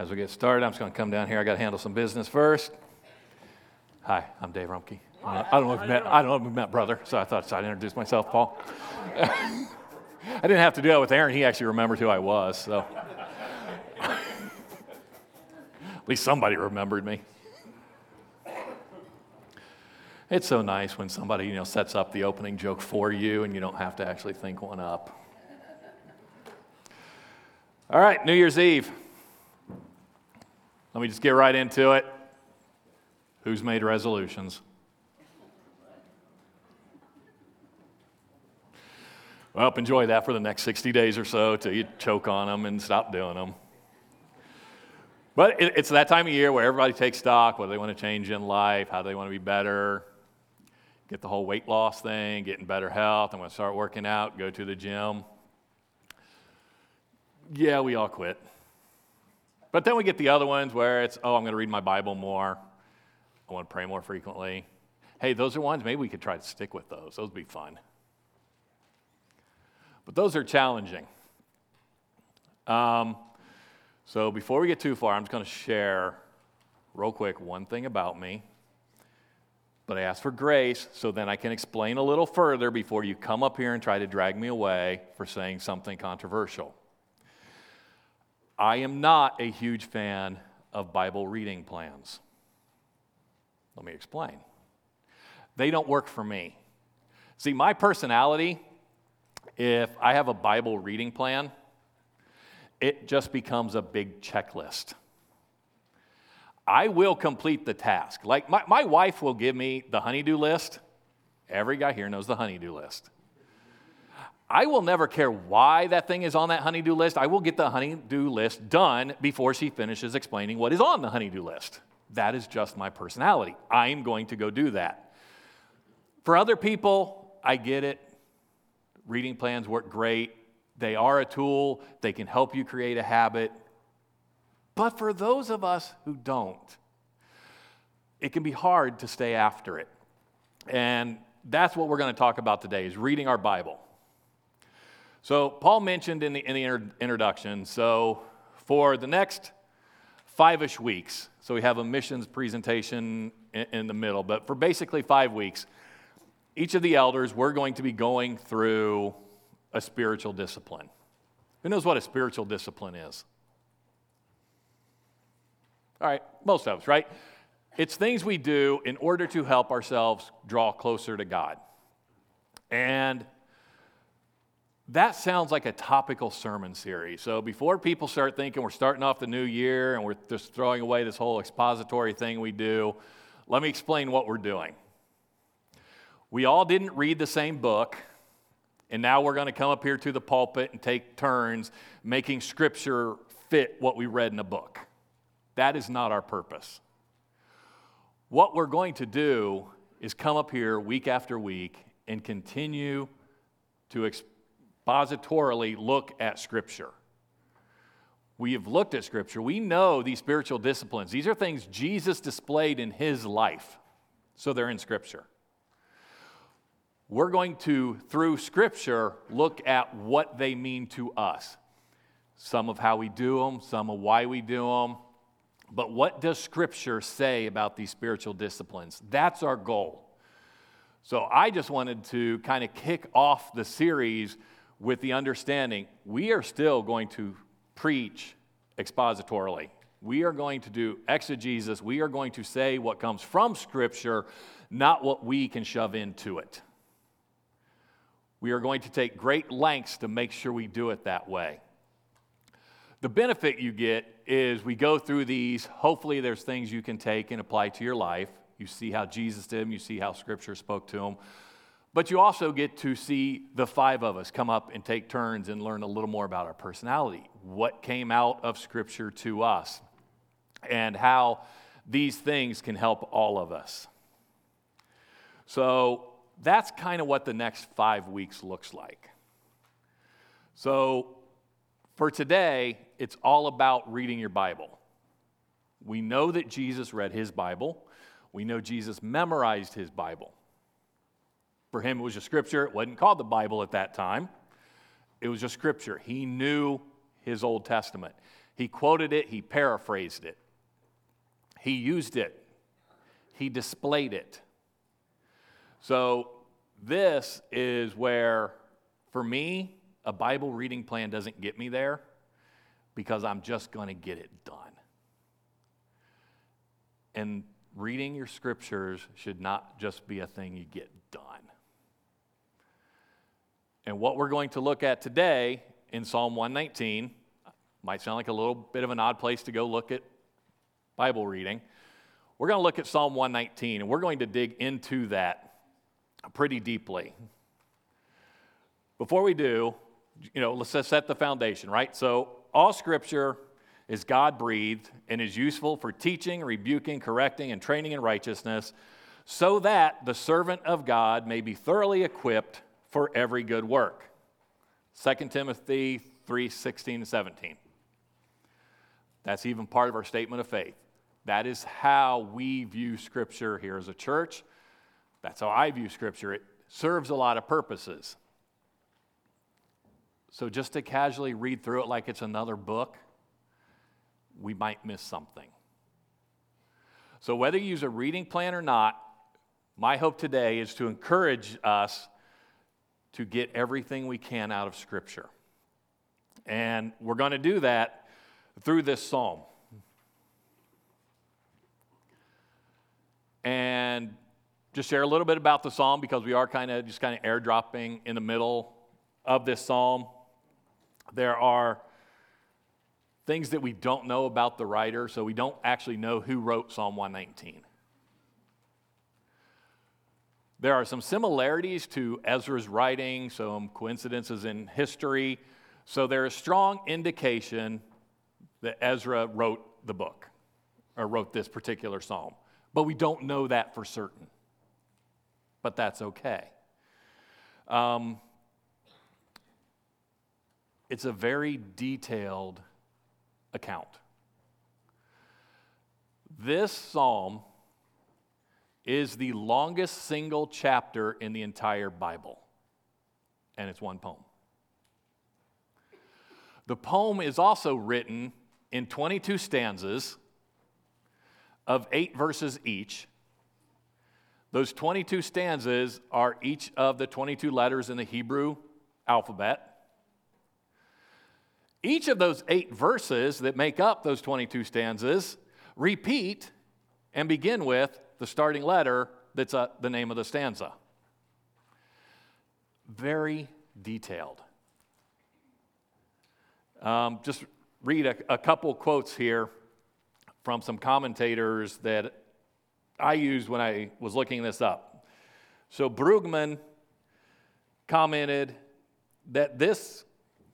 As we get started, I'm just going to come down here. I got to handle some business first. Hi, I'm Dave Rumke. Uh, I don't know if we met. I don't know if we met, brother. So I thought I'd introduce myself, Paul. I didn't have to do that with Aaron. He actually remembered who I was. So at least somebody remembered me. It's so nice when somebody you know sets up the opening joke for you, and you don't have to actually think one up. All right, New Year's Eve. Let me just get right into it. Who's made resolutions? Well, enjoy that for the next 60 days or so till you choke on them and stop doing them. But it's that time of year where everybody takes stock, what they want to change in life, how they want to be better, get the whole weight loss thing, getting better health. I'm going to start working out, go to the gym. Yeah, we all quit. But then we get the other ones where it's, oh, I'm going to read my Bible more. I want to pray more frequently. Hey, those are ones, maybe we could try to stick with those. Those would be fun. But those are challenging. Um, so before we get too far, I'm just going to share real quick one thing about me. But I ask for grace so then I can explain a little further before you come up here and try to drag me away for saying something controversial. I am not a huge fan of Bible reading plans. Let me explain. They don't work for me. See, my personality, if I have a Bible reading plan, it just becomes a big checklist. I will complete the task. Like my, my wife will give me the honeydew list. Every guy here knows the honeydew list. I will never care why that thing is on that honeydew list. I will get the honeydew list done before she finishes explaining what is on the honeydew list. That is just my personality. I'm going to go do that. For other people, I get it. Reading plans work great. They are a tool, they can help you create a habit. But for those of us who don't, it can be hard to stay after it. And that's what we're going to talk about today is reading our Bible. So, Paul mentioned in the, in the introduction, so for the next five ish weeks, so we have a missions presentation in, in the middle, but for basically five weeks, each of the elders, we're going to be going through a spiritual discipline. Who knows what a spiritual discipline is? All right, most of us, right? It's things we do in order to help ourselves draw closer to God. And that sounds like a topical sermon series. So before people start thinking we're starting off the new year and we're just throwing away this whole expository thing we do, let me explain what we're doing. We all didn't read the same book, and now we're going to come up here to the pulpit and take turns making scripture fit what we read in a book. That is not our purpose. What we're going to do is come up here week after week and continue to explain expositorily look at Scripture. We have looked at Scripture. We know these spiritual disciplines. These are things Jesus displayed in his life, so they're in Scripture. We're going to, through Scripture, look at what they mean to us. Some of how we do them, some of why we do them. But what does Scripture say about these spiritual disciplines? That's our goal. So I just wanted to kind of kick off the series with the understanding we are still going to preach expositorily. We are going to do exegesis. We are going to say what comes from Scripture, not what we can shove into it. We are going to take great lengths to make sure we do it that way. The benefit you get is we go through these. Hopefully, there's things you can take and apply to your life. You see how Jesus did them, you see how Scripture spoke to them. But you also get to see the five of us come up and take turns and learn a little more about our personality, what came out of Scripture to us, and how these things can help all of us. So that's kind of what the next five weeks looks like. So for today, it's all about reading your Bible. We know that Jesus read his Bible, we know Jesus memorized his Bible. For him, it was just scripture. It wasn't called the Bible at that time, it was just scripture. He knew his Old Testament. He quoted it, he paraphrased it, he used it, he displayed it. So, this is where, for me, a Bible reading plan doesn't get me there because I'm just going to get it done. And reading your scriptures should not just be a thing you get done. And what we're going to look at today in Psalm 119 might sound like a little bit of an odd place to go look at Bible reading. We're going to look at Psalm 119 and we're going to dig into that pretty deeply. Before we do, you know, let's set the foundation, right? So, all scripture is God breathed and is useful for teaching, rebuking, correcting, and training in righteousness, so that the servant of God may be thoroughly equipped for every good work. 2 Timothy 3 16 and 17. That's even part of our statement of faith. That is how we view Scripture here as a church. That's how I view Scripture. It serves a lot of purposes. So just to casually read through it like it's another book, we might miss something. So whether you use a reading plan or not, my hope today is to encourage us to get everything we can out of Scripture. And we're going to do that through this psalm. And just share a little bit about the psalm because we are kind of just kind of airdropping in the middle of this psalm. There are things that we don't know about the writer, so we don't actually know who wrote Psalm 119. There are some similarities to Ezra's writing, some coincidences in history. So there is strong indication that Ezra wrote the book or wrote this particular psalm. But we don't know that for certain. But that's okay. Um, it's a very detailed account. This psalm is the longest single chapter in the entire Bible, and it's one poem. The poem is also written in 22 stanzas of eight verses each. Those 22 stanzas are each of the 22 letters in the Hebrew alphabet. Each of those eight verses that make up those 22 stanzas repeat and begin with the starting letter that's uh, the name of the stanza. Very detailed. Um, just read a, a couple quotes here from some commentators that I used when I was looking this up. So Brueggemann commented that this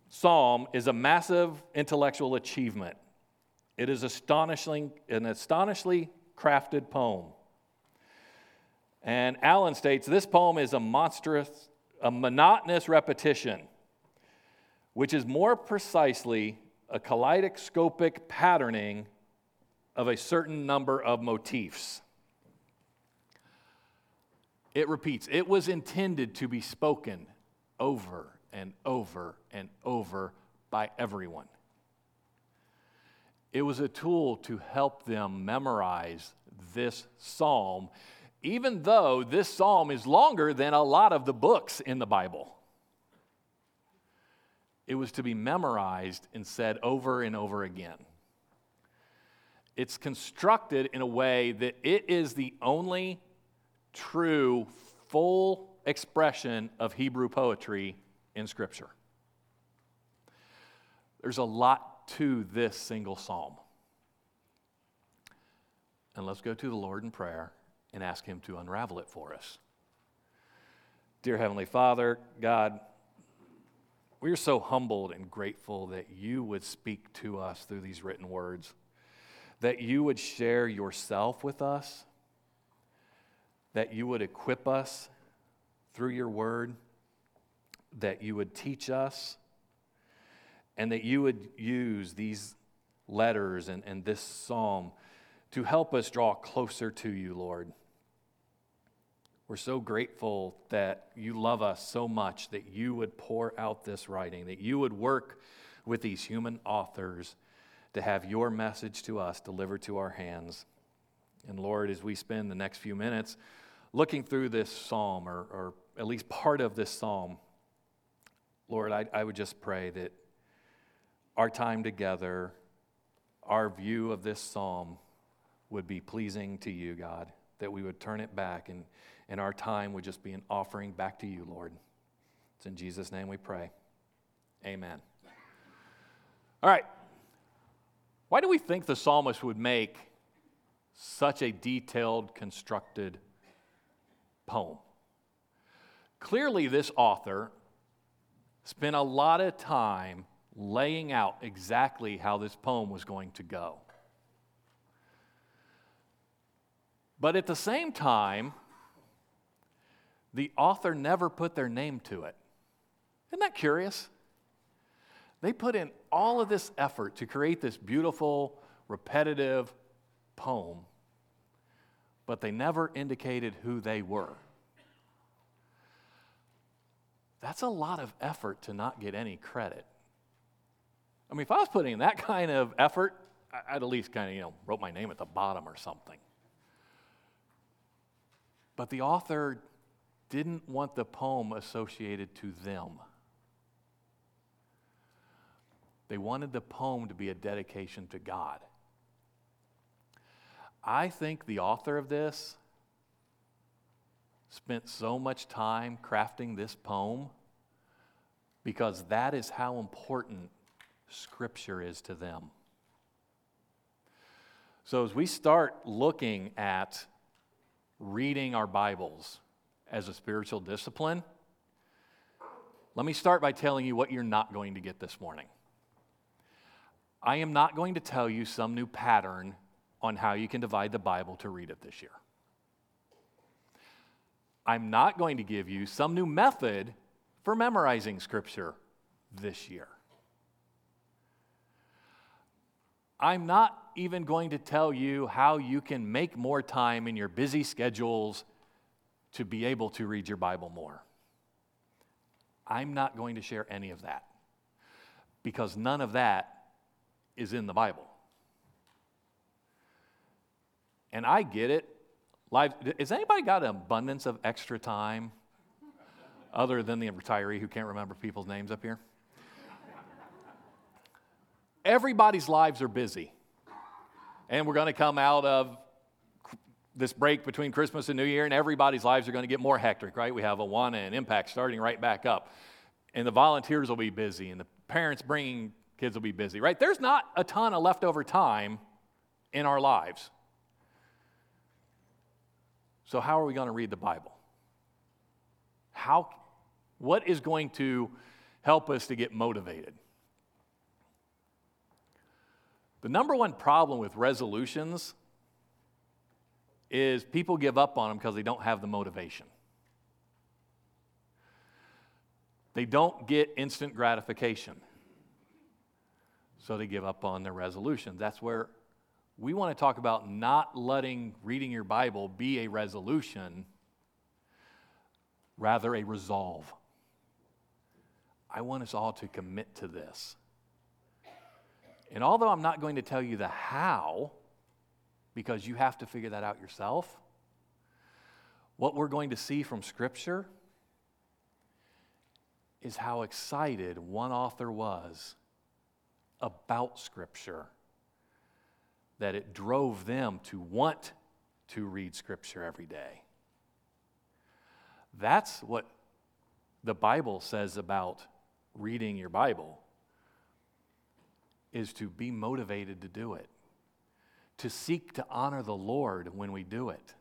psalm is a massive intellectual achievement. It is astonishing, an astonishingly crafted poem. And Allen states this poem is a monstrous, a monotonous repetition, which is more precisely a kaleidoscopic patterning of a certain number of motifs. It repeats, it was intended to be spoken over and over and over by everyone. It was a tool to help them memorize this psalm, even though this psalm is longer than a lot of the books in the Bible. It was to be memorized and said over and over again. It's constructed in a way that it is the only true, full expression of Hebrew poetry in Scripture. There's a lot to this single psalm. And let's go to the Lord in prayer and ask Him to unravel it for us. Dear Heavenly Father, God, we are so humbled and grateful that you would speak to us through these written words, that you would share yourself with us, that you would equip us through your word that you would teach us and that you would use these letters and, and this psalm to help us draw closer to you, Lord. We're so grateful that you love us so much that you would pour out this writing, that you would work with these human authors to have your message to us delivered to our hands. And Lord, as we spend the next few minutes looking through this psalm, or, or at least part of this psalm, Lord, I, I would just pray that our time together, our view of this psalm would be pleasing to you, God, that we would turn it back and, and our time would just be an offering back to you, Lord. It's in Jesus' name we pray. Amen. All right. Why do we think the psalmist would make such a detailed, constructed poem? Clearly, this author spent a lot of time laying out exactly how this poem was going to go. But at the same time, the author never put their name to it. Isn't that curious? They put in all of this effort to create this beautiful, repetitive poem, but they never indicated who they were. That's a lot of effort to not get any credit. I mean, if I was putting in that kind of effort, I'd at least kind of, you know, wrote my name at the bottom or something. But the author didn't want the poem associated to them. They wanted the poem to be a dedication to God. I think the author of this spent so much time crafting this poem because that is how important Scripture is to them. So, as we start looking at reading our Bibles as a spiritual discipline, let me start by telling you what you're not going to get this morning. I am not going to tell you some new pattern on how you can divide the Bible to read it this year. I'm not going to give you some new method for memorizing Scripture this year. I'm not even going to tell you how you can make more time in your busy schedules to be able to read your Bible more. I'm not going to share any of that because none of that is in the Bible. And I get it. Life, has anybody got an abundance of extra time other than the retiree who can't remember people's names up here? Everybody's lives are busy. And we're going to come out of this break between Christmas and New Year, and everybody's lives are going to get more hectic, right? We have Awana and Impact starting right back up. And the volunteers will be busy, and the parents bringing kids will be busy, right? There's not a ton of leftover time in our lives. So, how are we going to read the Bible? How, what is going to help us to get motivated? The number one problem with resolutions is people give up on them because they don't have the motivation. They don't get instant gratification. So they give up on their resolutions. That's where we want to talk about not letting reading your Bible be a resolution, rather, a resolve. I want us all to commit to this. And although I'm not going to tell you the how, because you have to figure that out yourself, what we're going to see from Scripture is how excited one author was about Scripture that it drove them to want to read Scripture every day. That's what the Bible says about reading your Bible is to be motivated to do it, to seek to honor the Lord when we do it,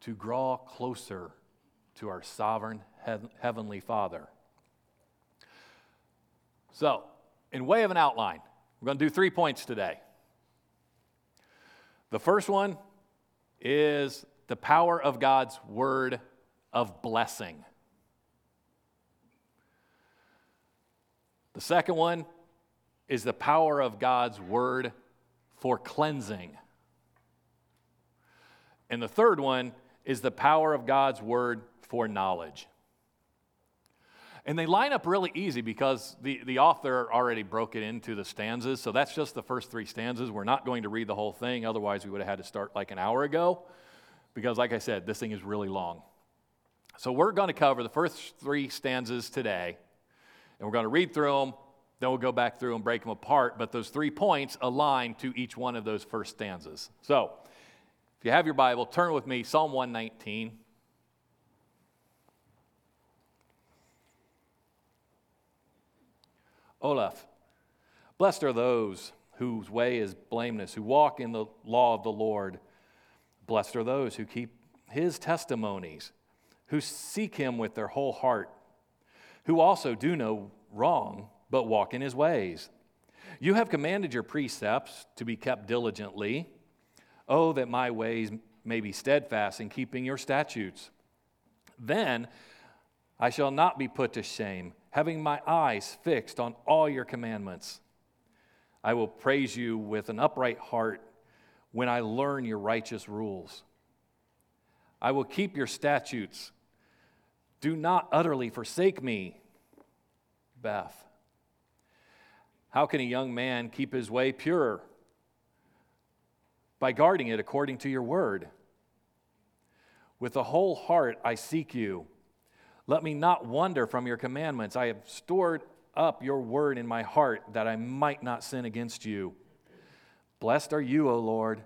to draw closer to our sovereign heavenly Father. So, in way of an outline, we're going to do three points today. The first one is the power of God's word of blessing. The second one is the power of God's word for cleansing. And the third one is the power of God's word for knowledge. And they line up really easy because the, the author already broke it into the stanzas. So that's just the first three stanzas. We're not going to read the whole thing, otherwise, we would have had to start like an hour ago. Because, like I said, this thing is really long. So we're going to cover the first three stanzas today, and we're going to read through them. Then we'll go back through and break them apart. But those three points align to each one of those first stanzas. So if you have your Bible, turn with me, Psalm 119. Aleph. Blessed are those whose way is blameless, who walk in the law of the Lord. Blessed are those who keep his testimonies, who seek him with their whole heart, who also do no wrong, but walk in his ways. You have commanded your precepts to be kept diligently. Oh, that my ways may be steadfast in keeping your statutes. Then I shall not be put to shame having my eyes fixed on all your commandments. I will praise you with an upright heart when I learn your righteous rules. I will keep your statutes. Do not utterly forsake me. Beth. How can a young man keep his way pure? By guarding it according to your word. With the whole heart I seek you. Let me not wander from your commandments. I have stored up your word in my heart that I might not sin against you. Blessed are you, O Lord.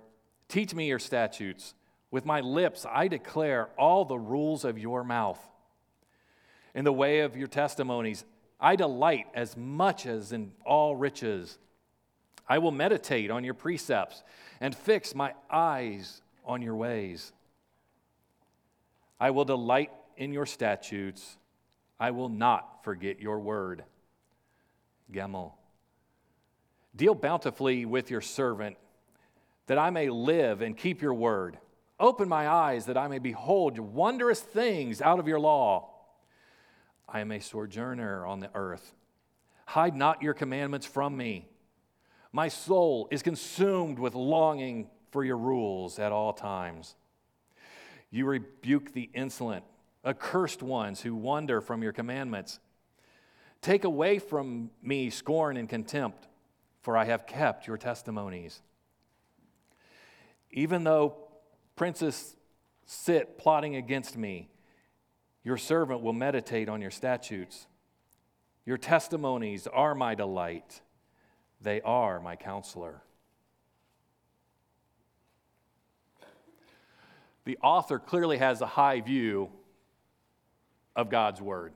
Teach me your statutes. With my lips I declare all the rules of your mouth. In the way of your testimonies, I delight as much as in all riches. I will meditate on your precepts and fix my eyes on your ways. I will delight in your statutes. I will not forget your word. Gimel. Deal bountifully with your servant, that I may live and keep your word. Open my eyes, that I may behold wondrous things out of your law. I am a sojourner on the earth. Hide not your commandments from me. My soul is consumed with longing for your rules at all times. You rebuke the insolent accursed ones who wander from your commandments. Take away from me scorn and contempt, for I have kept your testimonies. Even though princes sit plotting against me, your servant will meditate on your statutes. Your testimonies are my delight, they are my counselor. The author clearly has a high view of God's Word.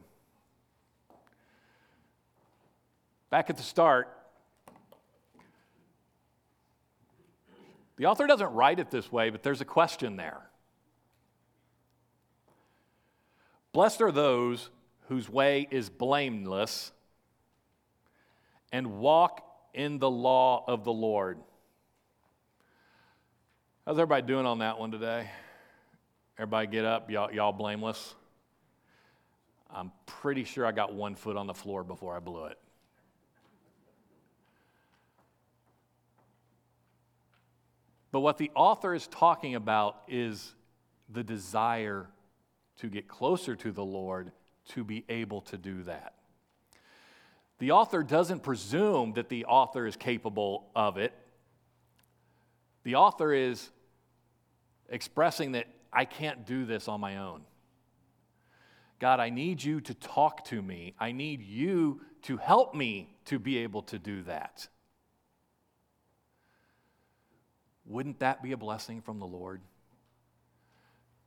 Back at the start, the author doesn't write it this way, but there's a question there. Blessed are those whose way is blameless and walk in the law of the Lord. How's everybody doing on that one today? Everybody get up, y'all, y'all blameless? I'm pretty sure I got one foot on the floor before I blew it. But what the author is talking about is the desire to get closer to the Lord to be able to do that. The author doesn't presume that the author is capable of it. The author is expressing that I can't do this on my own. God, I need you to talk to me. I need you to help me to be able to do that. Wouldn't that be a blessing from the Lord?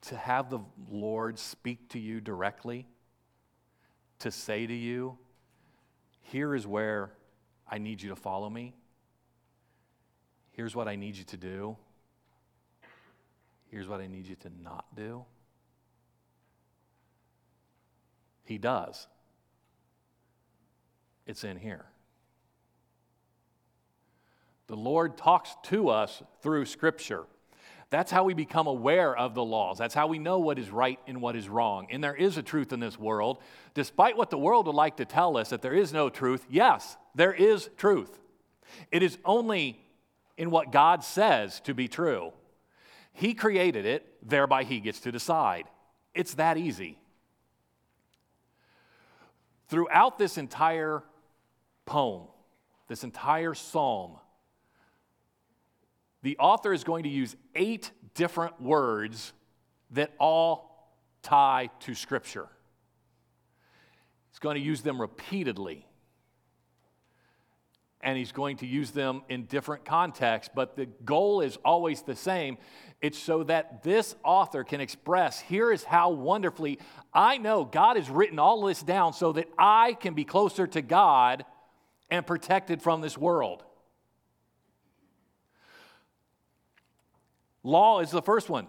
To have the Lord speak to you directly, to say to you, here is where I need you to follow me. Here's what I need you to do. Here's what I need you to not do. He does. It's in here. The Lord talks to us through Scripture. That's how we become aware of the laws. That's how we know what is right and what is wrong. And there is a truth in this world. Despite what the world would like to tell us that there is no truth, yes, there is truth. It is only in what God says to be true. He created it, thereby, He gets to decide. It's that easy. Throughout this entire poem, this entire psalm, the author is going to use eight different words that all tie to Scripture. He's going to use them repeatedly. And he's going to use them in different contexts, but the goal is always the same. It's so that this author can express here is how wonderfully I know God has written all this down so that I can be closer to God and protected from this world. Law is the first one.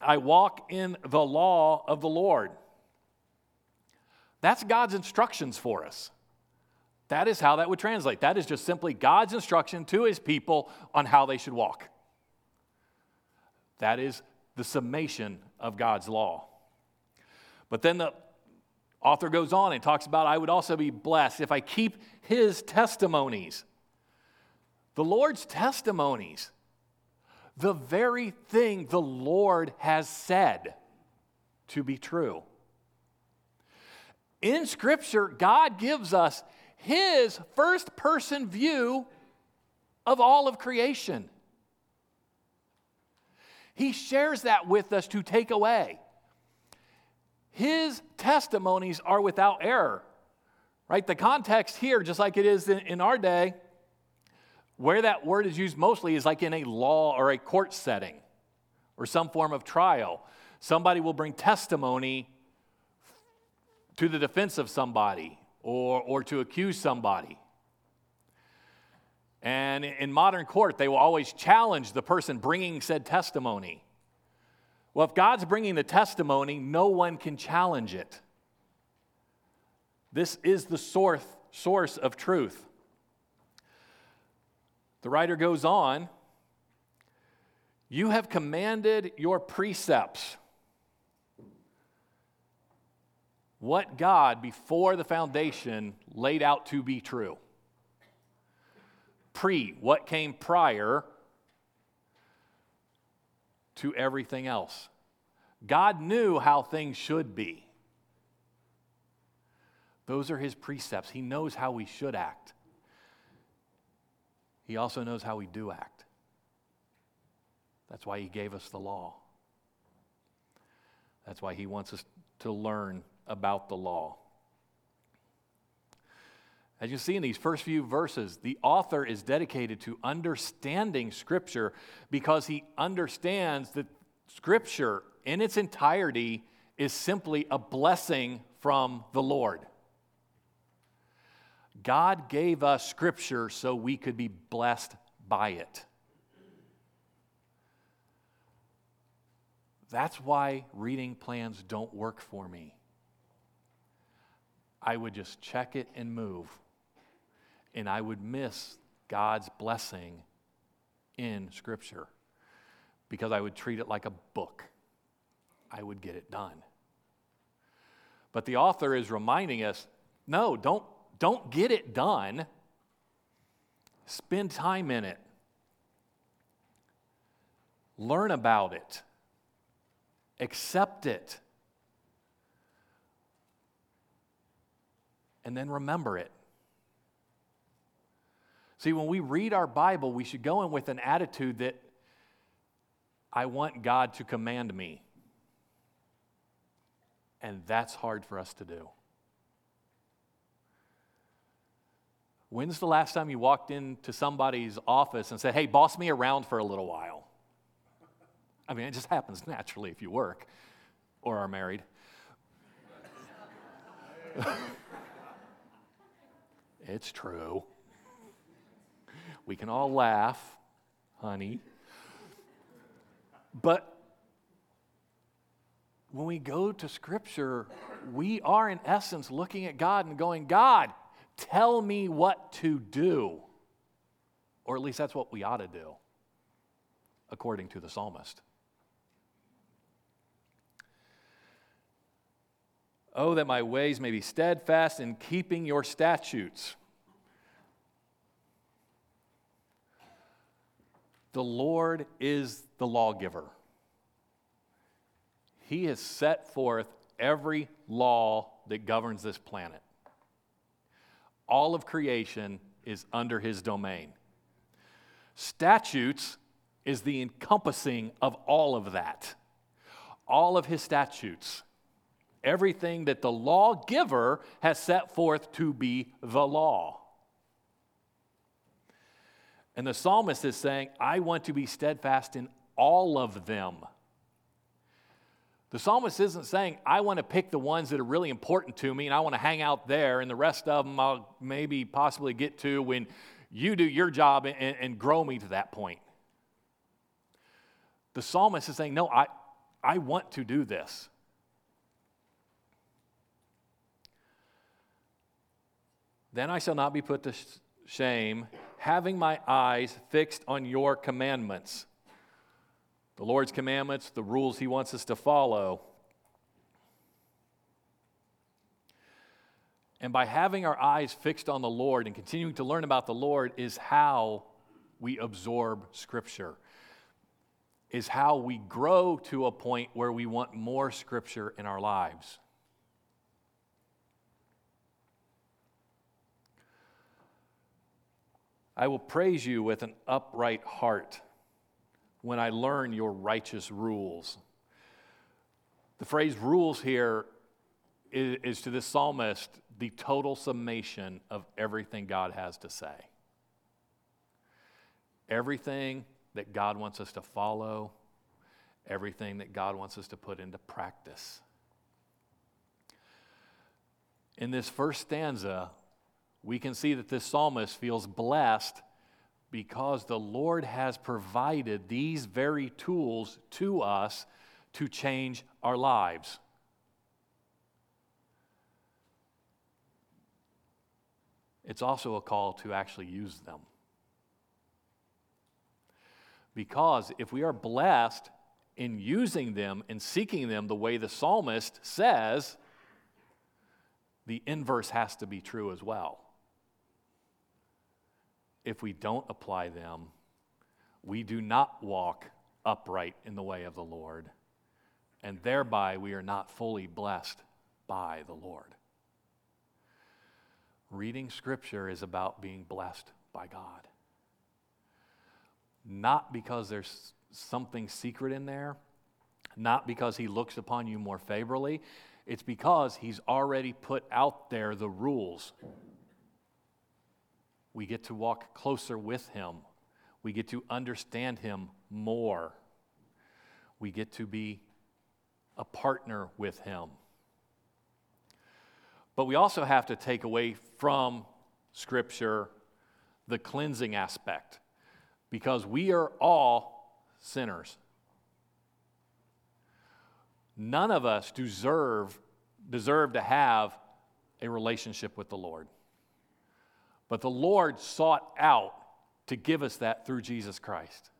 I walk in the law of the Lord. That's God's instructions for us. That is how that would translate. That is just simply God's instruction to his people on how they should walk. That is the summation of God's law. But then the author goes on and talks about I would also be blessed if I keep his testimonies. The Lord's testimonies the very thing the Lord has said to be true. In Scripture, God gives us his first person view of all of creation. He shares that with us to take away. His testimonies are without error, right? The context here, just like it is in, in our day, where that word is used mostly is like in a law or a court setting or some form of trial. Somebody will bring testimony to the defense of somebody or, or to accuse somebody. And in modern court, they will always challenge the person bringing said testimony. Well, if God's bringing the testimony, no one can challenge it. This is the source, source of truth. The writer goes on You have commanded your precepts. What God, before the foundation, laid out to be true. Pre, what came prior to everything else. God knew how things should be. Those are his precepts. He knows how we should act. He also knows how we do act. That's why He gave us the law. That's why He wants us to learn about the law. As you see in these first few verses, the author is dedicated to understanding Scripture because he understands that Scripture in its entirety is simply a blessing from the Lord. God gave us Scripture so we could be blessed by it. That's why reading plans don't work for me. I would just check it and move, and I would miss God's blessing in Scripture because I would treat it like a book. I would get it done. But the author is reminding us no, don't don't get it done. Spend time in it. Learn about it. Accept it. And then remember it. See, when we read our Bible, we should go in with an attitude that I want God to command me. And that's hard for us to do. When's the last time you walked into somebody's office and said, hey, boss me around for a little while? I mean, it just happens naturally if you work or are married. it's true. We can all laugh, honey. But when we go to Scripture, we are in essence looking at God and going, God, Tell me what to do. Or at least that's what we ought to do, according to the psalmist. Oh, that my ways may be steadfast in keeping your statutes. The Lord is the lawgiver. He has set forth every law that governs this planet. All of creation is under his domain. Statutes is the encompassing of all of that. All of his statutes. Everything that the lawgiver has set forth to be the law. And the psalmist is saying, I want to be steadfast in all of them. The psalmist isn't saying, I want to pick the ones that are really important to me and I want to hang out there, and the rest of them I'll maybe possibly get to when you do your job and, and grow me to that point. The psalmist is saying, No, I, I want to do this. Then I shall not be put to shame, having my eyes fixed on your commandments the Lord's commandments, the rules He wants us to follow. And by having our eyes fixed on the Lord and continuing to learn about the Lord is how we absorb Scripture, is how we grow to a point where we want more Scripture in our lives. I will praise you with an upright heart when I learn your righteous rules. The phrase rules here is, is, to this psalmist the total summation of everything God has to say. Everything that God wants us to follow, everything that God wants us to put into practice. In this first stanza, we can see that this psalmist feels blessed because the Lord has provided these very tools to us to change our lives. It's also a call to actually use them. Because if we are blessed in using them and seeking them the way the psalmist says, the inverse has to be true as well if we don't apply them, we do not walk upright in the way of the Lord, and thereby we are not fully blessed by the Lord. Reading Scripture is about being blessed by God. Not because there's something secret in there, not because He looks upon you more favorably, it's because He's already put out there the rules we get to walk closer with Him. We get to understand Him more. We get to be a partner with Him. But we also have to take away from Scripture the cleansing aspect because we are all sinners. None of us deserve, deserve to have a relationship with the Lord. But the Lord sought out to give us that through Jesus Christ.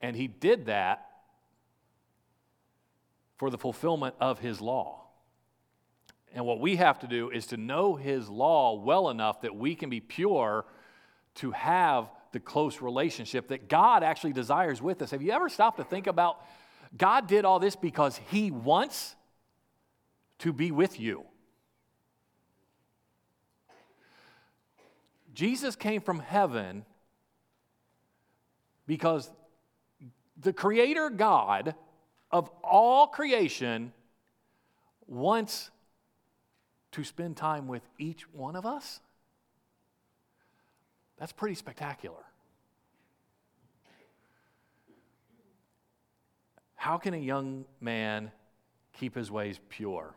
And He did that for the fulfillment of His law. And what we have to do is to know His law well enough that we can be pure to have the close relationship that God actually desires with us. Have you ever stopped to think about God did all this because He wants to be with you? Jesus came from heaven because the Creator God of all creation wants to spend time with each one of us. That's pretty spectacular. How can a young man keep his ways pure?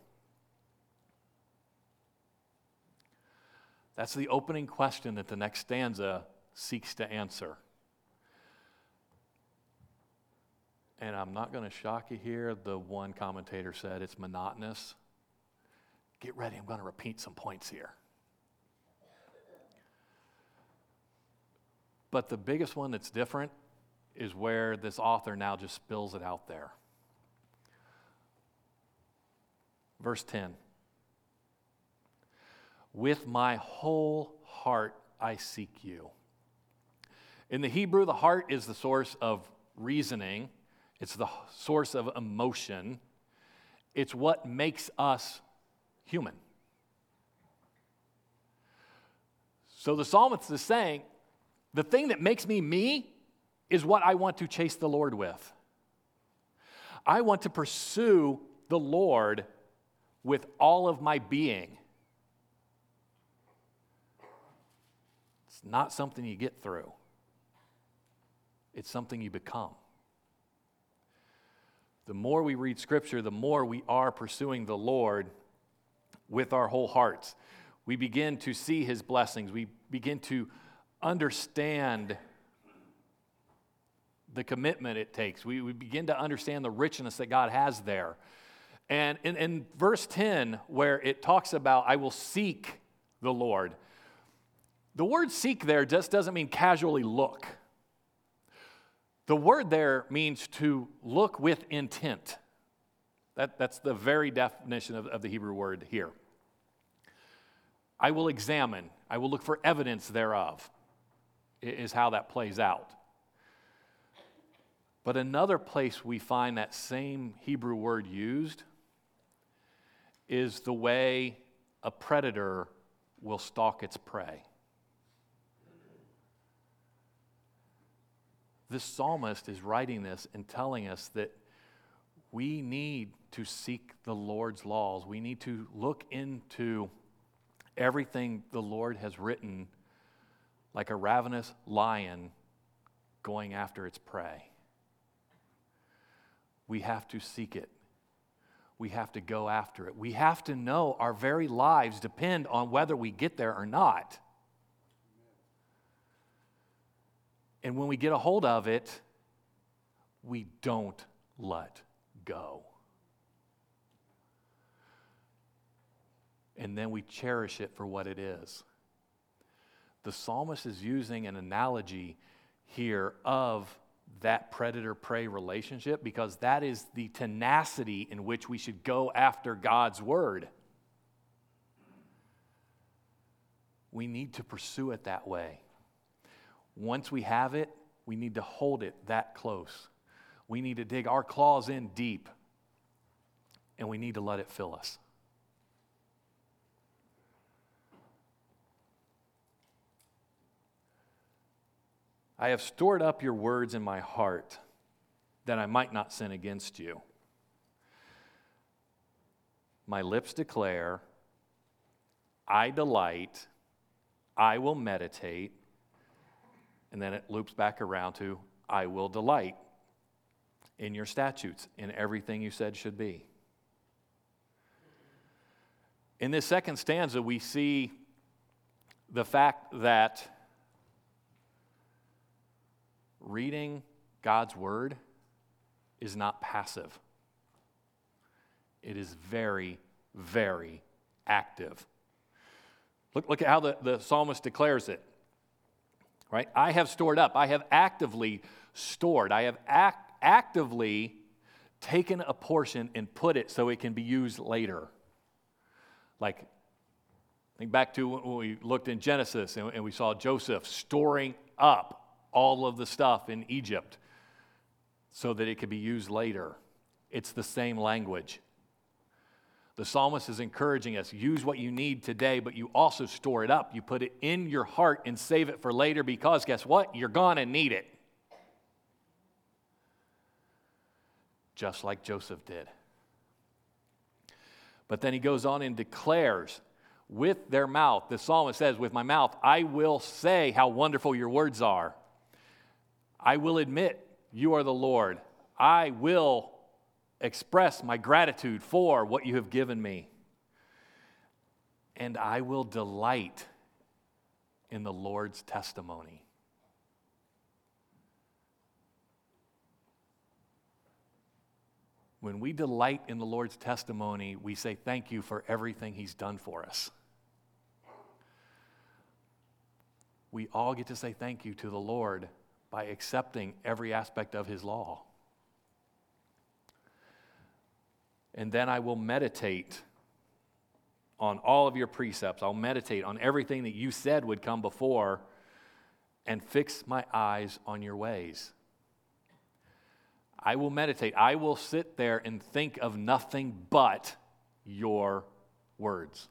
That's the opening question that the next stanza seeks to answer. And I'm not going to shock you here. The one commentator said it's monotonous. Get ready, I'm going to repeat some points here. But the biggest one that's different is where this author now just spills it out there. Verse 10. With my whole heart I seek you. In the Hebrew, the heart is the source of reasoning, it's the source of emotion, it's what makes us human. So the psalmist is saying, the thing that makes me me is what I want to chase the Lord with. I want to pursue the Lord with all of my being. It's not something you get through, it's something you become. The more we read Scripture, the more we are pursuing the Lord with our whole hearts. We begin to see His blessings. We begin to understand the commitment it takes. We, we begin to understand the richness that God has there. And in, in verse 10, where it talks about, I will seek the Lord, the word seek there just doesn't mean casually look. The word there means to look with intent. That, that's the very definition of, of the Hebrew word here. I will examine, I will look for evidence thereof, is how that plays out. But another place we find that same Hebrew word used is the way a predator will stalk its prey. This psalmist is writing this and telling us that we need to seek the Lord's laws. We need to look into everything the Lord has written like a ravenous lion going after its prey. We have to seek it. We have to go after it. We have to know our very lives depend on whether we get there or not. And when we get a hold of it, we don't let go. And then we cherish it for what it is. The psalmist is using an analogy here of that predator prey relationship because that is the tenacity in which we should go after God's word. We need to pursue it that way. Once we have it, we need to hold it that close. We need to dig our claws in deep, and we need to let it fill us. I have stored up your words in my heart that I might not sin against you. My lips declare, I delight, I will meditate and then it loops back around to, I will delight in your statutes, in everything you said should be. In this second stanza, we see the fact that reading God's word is not passive, it is very, very active. Look, look at how the, the psalmist declares it right? I have stored up. I have actively stored. I have act, actively taken a portion and put it so it can be used later. Like, think back to when we looked in Genesis and, and we saw Joseph storing up all of the stuff in Egypt so that it could be used later. It's the same language. The psalmist is encouraging us use what you need today, but you also store it up. You put it in your heart and save it for later because guess what? You're going to need it. Just like Joseph did. But then he goes on and declares with their mouth, the psalmist says, With my mouth, I will say how wonderful your words are. I will admit you are the Lord. I will express my gratitude for what you have given me. And I will delight in the Lord's testimony. When we delight in the Lord's testimony, we say thank you for everything He's done for us. We all get to say thank you to the Lord by accepting every aspect of His law. And then I will meditate on all of your precepts. I'll meditate on everything that you said would come before and fix my eyes on your ways. I will meditate. I will sit there and think of nothing but your words.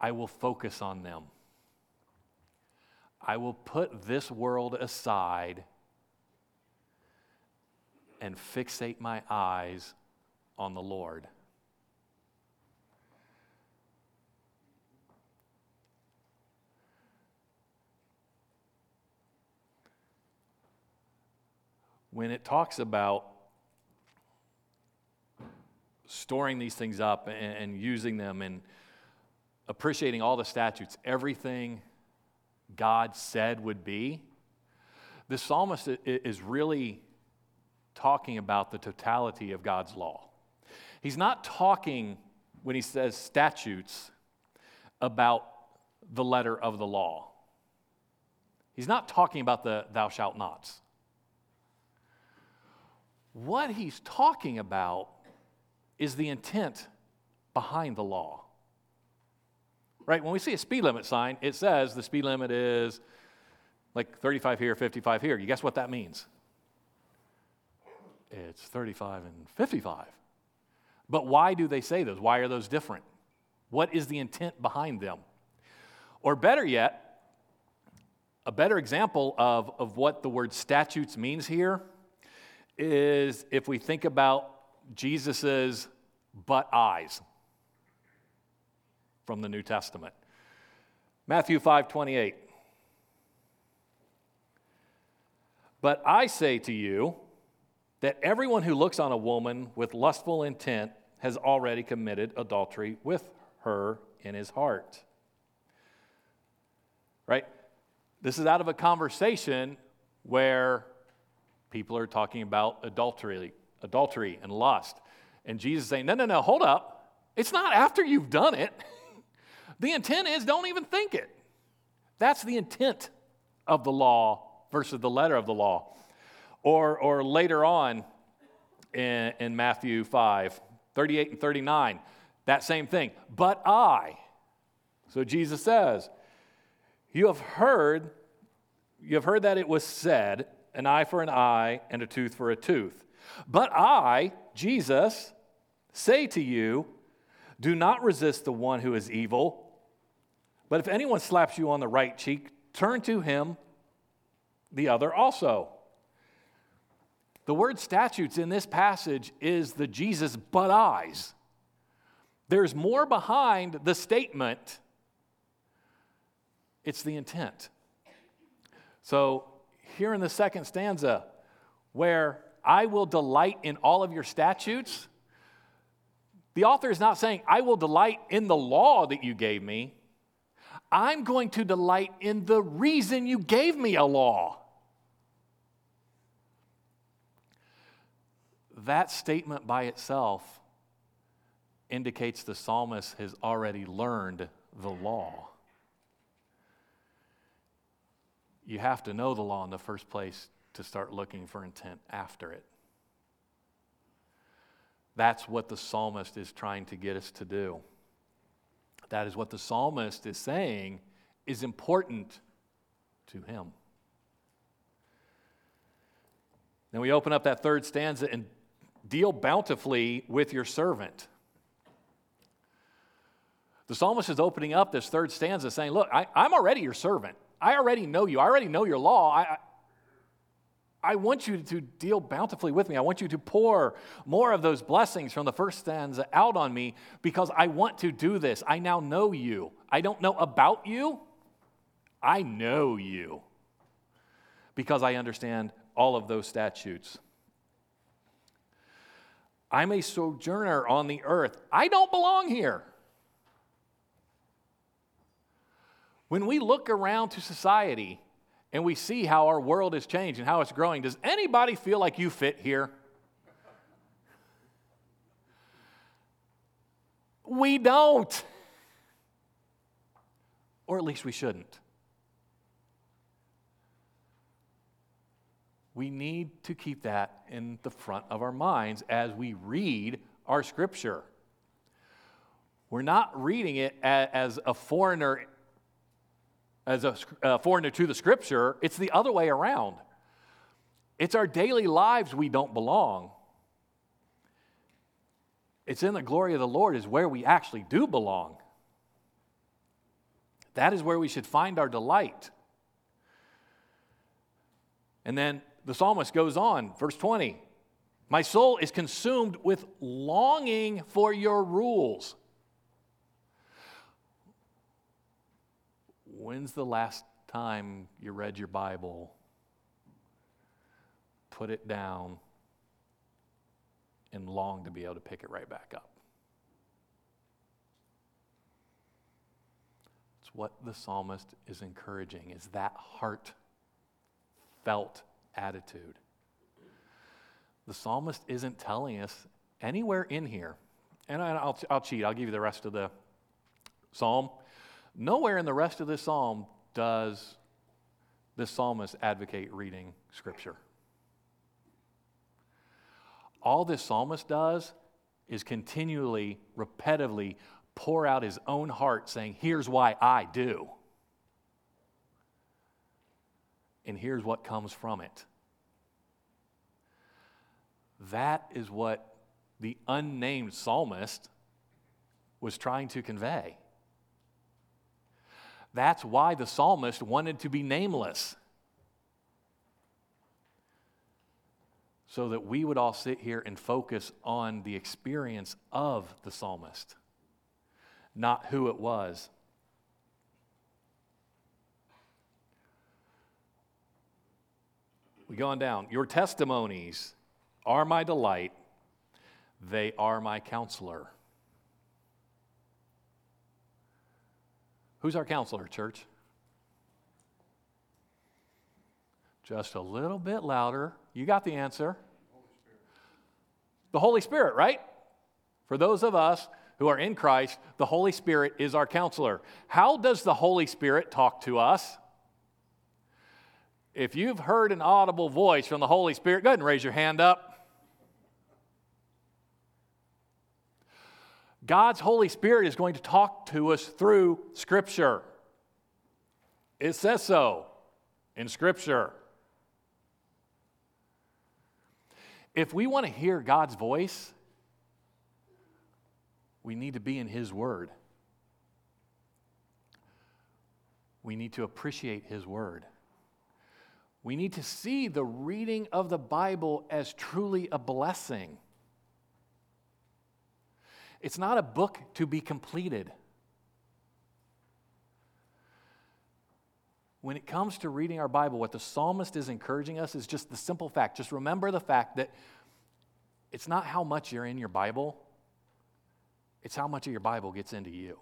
I will focus on them. I will put this world aside and fixate my eyes on the Lord. When it talks about storing these things up and, and using them and appreciating all the statutes, everything God said would be, the psalmist is really talking about the totality of God's law. He's not talking, when he says statutes, about the letter of the law. He's not talking about the thou shalt nots. What he's talking about is the intent behind the law. Right? When we see a speed limit sign, it says the speed limit is like 35 here, 55 here. You guess what that means? It's 35 and 55. But why do they say those? Why are those different? What is the intent behind them? Or better yet, a better example of, of what the word statutes means here is if we think about Jesus's but I's from the New Testament. Matthew 5 28. But I say to you that everyone who looks on a woman with lustful intent has already committed adultery with her in his heart. Right? This is out of a conversation where people are talking about adultery, adultery and lust. And Jesus saying, No, no, no, hold up. It's not after you've done it. the intent is don't even think it. That's the intent of the law versus the letter of the law. Or, or later on in, in Matthew 5, 38 and 39, that same thing. But I. So Jesus says, You have heard, you have heard that it was said, an eye for an eye and a tooth for a tooth. But I, Jesus, say to you, do not resist the one who is evil. But if anyone slaps you on the right cheek, turn to him the other also. The word statutes in this passage is the Jesus but I's. There's more behind the statement, it's the intent. So, here in the second stanza, where I will delight in all of your statutes, the author is not saying, I will delight in the law that you gave me. I'm going to delight in the reason you gave me a law. That statement by itself indicates the psalmist has already learned the law. You have to know the law in the first place to start looking for intent after it. That's what the psalmist is trying to get us to do. That is what the psalmist is saying is important to him. Then we open up that third stanza and deal bountifully with your servant. The psalmist is opening up this third stanza saying, Look, I, am already your servant. I already know you. I already know your law. I, I want you to deal bountifully with me. I want you to pour more of those blessings from the first stanza out on me because I want to do this. I now know you. I don't know about you, I know you because I understand all of those statutes. I'm a sojourner on the earth. I don't belong here. When we look around to society, and we see how our world has changed and how it's growing, does anybody feel like you fit here? We don't. Or at least we shouldn't. We need to keep that in the front of our minds as we read our scripture. We're not reading it as a foreigner as a, foreigner to the scripture, it's the other way around. It's our daily lives we don't belong. It's in the glory of the Lord is where we actually do belong. That is where we should find our delight. And then the psalmist goes on, verse 20 My soul is consumed with longing for your rules. When's the last time you read your Bible? Put it down and long to be able to pick it right back up. It's what the psalmist is encouraging is that heart felt attitude. The psalmist isn't telling us anywhere in here, and I'll, I'll cheat, I'll give you the rest of the psalm. Nowhere in the rest of this psalm does this psalmist advocate reading scripture. All this psalmist does is continually, repetitively pour out his own heart, saying, Here's why I do. And here's what comes from it. That is what the unnamed psalmist was trying to convey. That's why the psalmist wanted to be nameless. So that we would all sit here and focus on the experience of the psalmist, not who it was. We go on down. Your testimonies are my delight, they are my counselor. Who's our counselor, church? Just a little bit louder. You got the answer. The Holy Spirit, right? For those of us who are in Christ, the Holy Spirit is our counselor. How does the Holy Spirit talk to us? If you've heard an audible voice from the Holy Spirit, go ahead and raise your hand up. God's Holy Spirit is going to talk to us through Scripture. It says so in Scripture. If we want to hear God's voice, we need to be in His Word. We need to appreciate His Word. We need to see the reading of the Bible as truly a blessing. It's not a book to be completed. When it comes to reading our Bible, what the psalmist is encouraging us is just the simple fact. Just remember the fact that it's not how much you're in your Bible, it's how much of your Bible gets into you.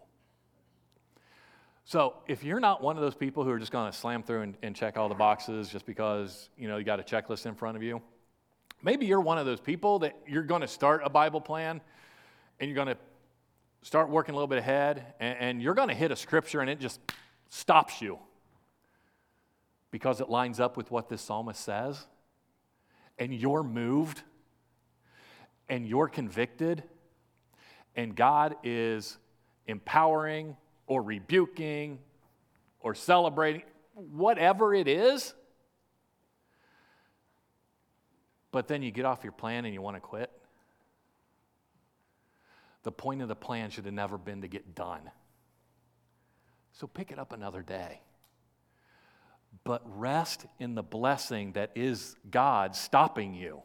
So if you're not one of those people who are just going to slam through and, and, check all the boxes just because you know you got a checklist in front of you, maybe you're one of those people that you're going to start a Bible plan and you're going to start working a little bit ahead, and, and you're going to hit a scripture and it just stops you because it lines up with what this psalmist says, and you're moved, and you're convicted, and God is empowering or rebuking or celebrating, whatever it is. But then you get off your plan and you want to quit. The point of the plan should have never been to get done. So pick it up another day. But rest in the blessing that is God stopping you.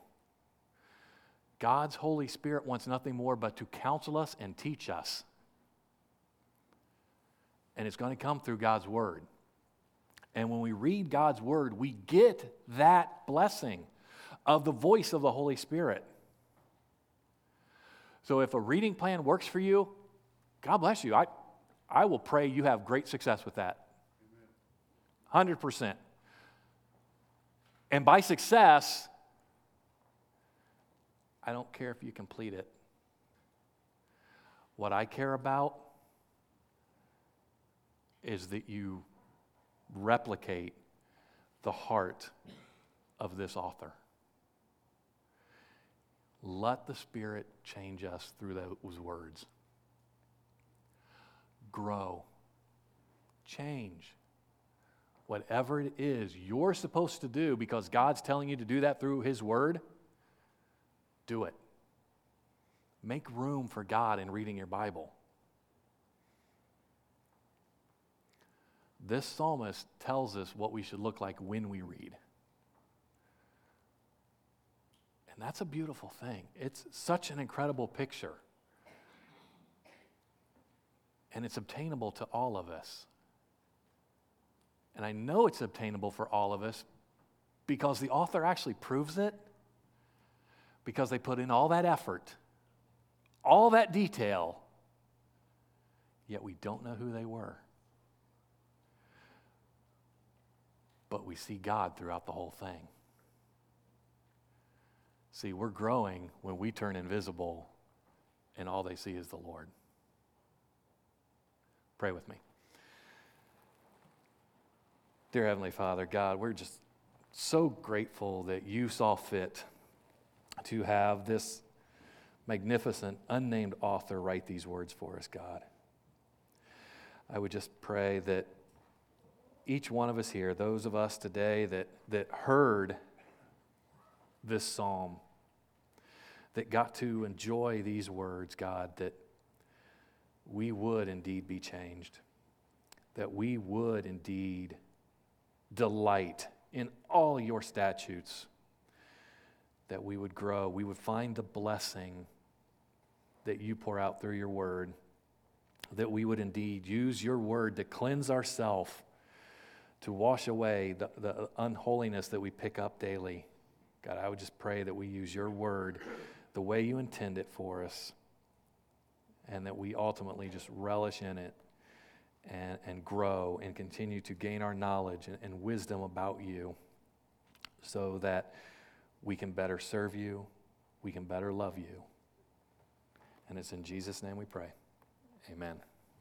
God's Holy Spirit wants nothing more but to counsel us and teach us. And it's going to come through God's Word. And when we read God's Word, we get that blessing of the voice of the Holy Spirit. So if a reading plan works for you, God bless you. I, I will pray you have great success with that. 100%. And by success, I don't care if you complete it. What I care about is that you replicate the heart of this author. Let the Spirit change us through those words. Grow. Change. Whatever it is you're supposed to do because God's telling you to do that through His Word, do it. Make room for God in reading your Bible. This psalmist tells us what we should look like when we read. And that's a beautiful thing. It's such an incredible picture. And it's obtainable to all of us. And I know it's obtainable for all of us because the author actually proves it because they put in all that effort, all that detail, yet we don't know who they were. We see God throughout the whole thing. See, we're growing when we turn invisible and all they see is the Lord. Pray with me. Dear Heavenly Father, God, we're just so grateful that you saw fit to have this magnificent, unnamed author write these words for us, God. I would just pray that each one of us here, those of us today that, that heard this psalm, that got to enjoy these words, God, that we would indeed be changed, that we would indeed delight in all your statutes, that we would grow, we would find the blessing that you pour out through your word, that we would indeed use your word to cleanse ourselves, to wash away the, the unholiness that we pick up daily. God, I would just pray that we use your word the way you intend it for us, and that we ultimately just relish in it and, and grow and continue to gain our knowledge and, and wisdom about you so that we can better serve you, we can better love you. And it's in Jesus' name we pray. Amen.